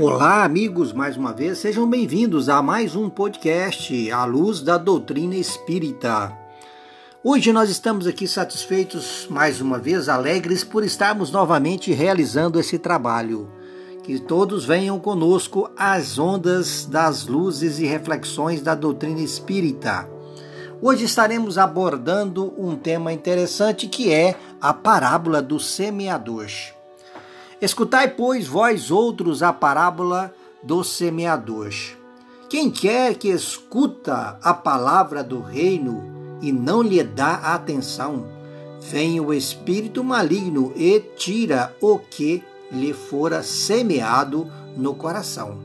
Olá, amigos, mais uma vez, sejam bem-vindos a mais um podcast à luz da doutrina espírita. Hoje nós estamos aqui satisfeitos, mais uma vez, alegres por estarmos novamente realizando esse trabalho. Que todos venham conosco às ondas das luzes e reflexões da doutrina espírita. Hoje estaremos abordando um tema interessante que é a parábola do semeador. Escutai, pois, vós outros a parábola do semeador. Quem quer que escuta a palavra do reino e não lhe dá atenção, vem o espírito maligno e tira o que lhe fora semeado no coração.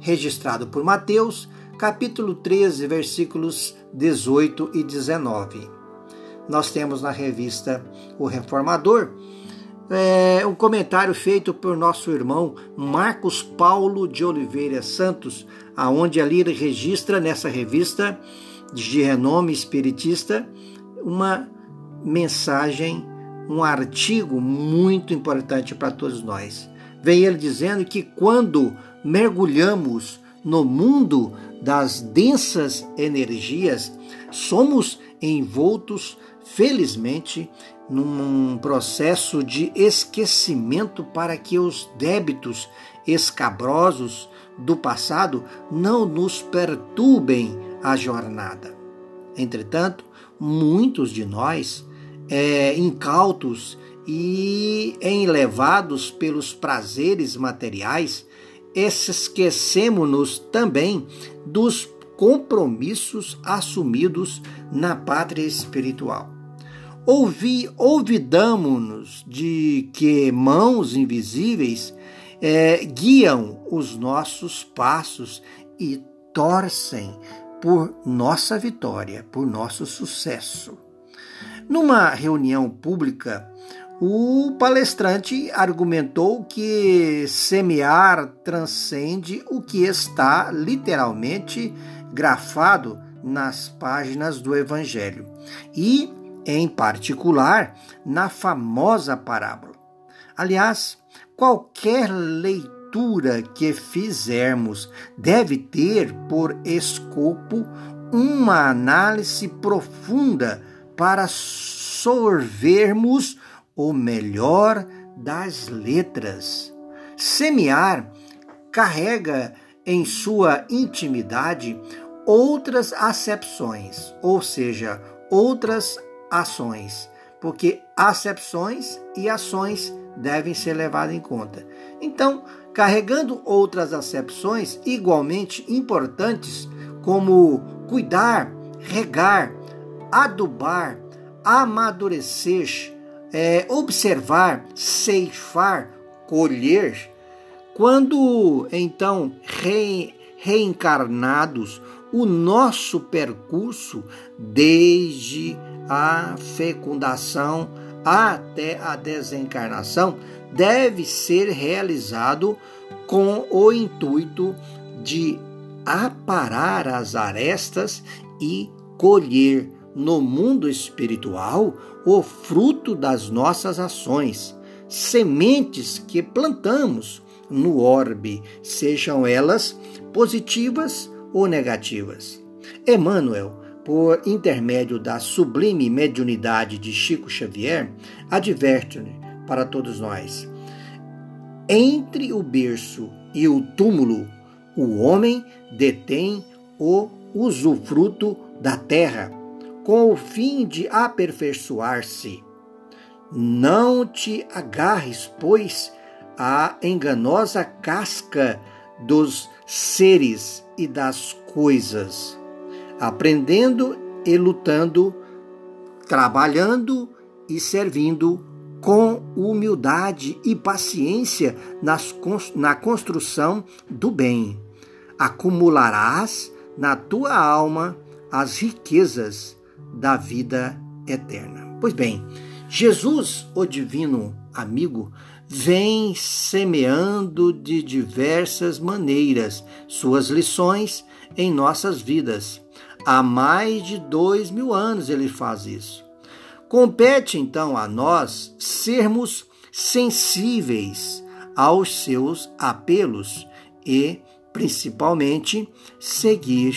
Registrado por Mateus, capítulo 13, versículos 18 e 19. Nós temos na revista O Reformador é, um comentário feito por nosso irmão Marcos Paulo de Oliveira Santos, aonde ali ele registra nessa revista de renome espiritista uma mensagem, um artigo muito importante para todos nós. Vem ele dizendo que quando mergulhamos no mundo das densas energias, somos envoltos, felizmente, num processo de esquecimento para que os débitos escabrosos do passado não nos perturbem a jornada. Entretanto, muitos de nós, é, incautos e enlevados pelos prazeres materiais, esquecemos-nos também dos compromissos assumidos na pátria espiritual. Ouvi, ouvidamo-nos de que mãos invisíveis é, guiam os nossos passos e torcem por nossa vitória, por nosso sucesso. Numa reunião pública, o palestrante argumentou que semear transcende o que está literalmente grafado nas páginas do Evangelho e em particular na famosa parábola. Aliás, qualquer leitura que fizermos deve ter por escopo uma análise profunda para sorvermos o melhor das letras. Semear carrega em sua intimidade outras acepções, ou seja, outras ações, porque acepções e ações devem ser levadas em conta. Então, carregando outras acepções igualmente importantes, como cuidar, regar, adubar, amadurecer, é, observar, ceifar, colher, quando então re, reencarnados, o nosso percurso desde a fecundação até a desencarnação deve ser realizado com o intuito de aparar as arestas e colher no mundo espiritual o fruto das nossas ações, sementes que plantamos no orbe, sejam elas positivas ou negativas. Emmanuel por intermédio da sublime mediunidade de Chico Xavier, adverte para todos nós. Entre o berço e o túmulo, o homem detém o usufruto da terra, com o fim de aperfeiçoar-se. Não te agarres, pois, à enganosa casca dos seres e das coisas aprendendo e lutando, trabalhando e servindo com humildade e paciência nas, na construção do bem. Acumularás na tua alma as riquezas da vida eterna. Pois bem, Jesus, o divino amigo, vem semeando de diversas maneiras suas lições em nossas vidas Há mais de dois mil anos ele faz isso. Compete então a nós sermos sensíveis aos seus apelos e, principalmente, seguir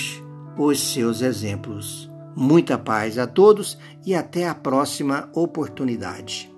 os seus exemplos. Muita paz a todos e até a próxima oportunidade.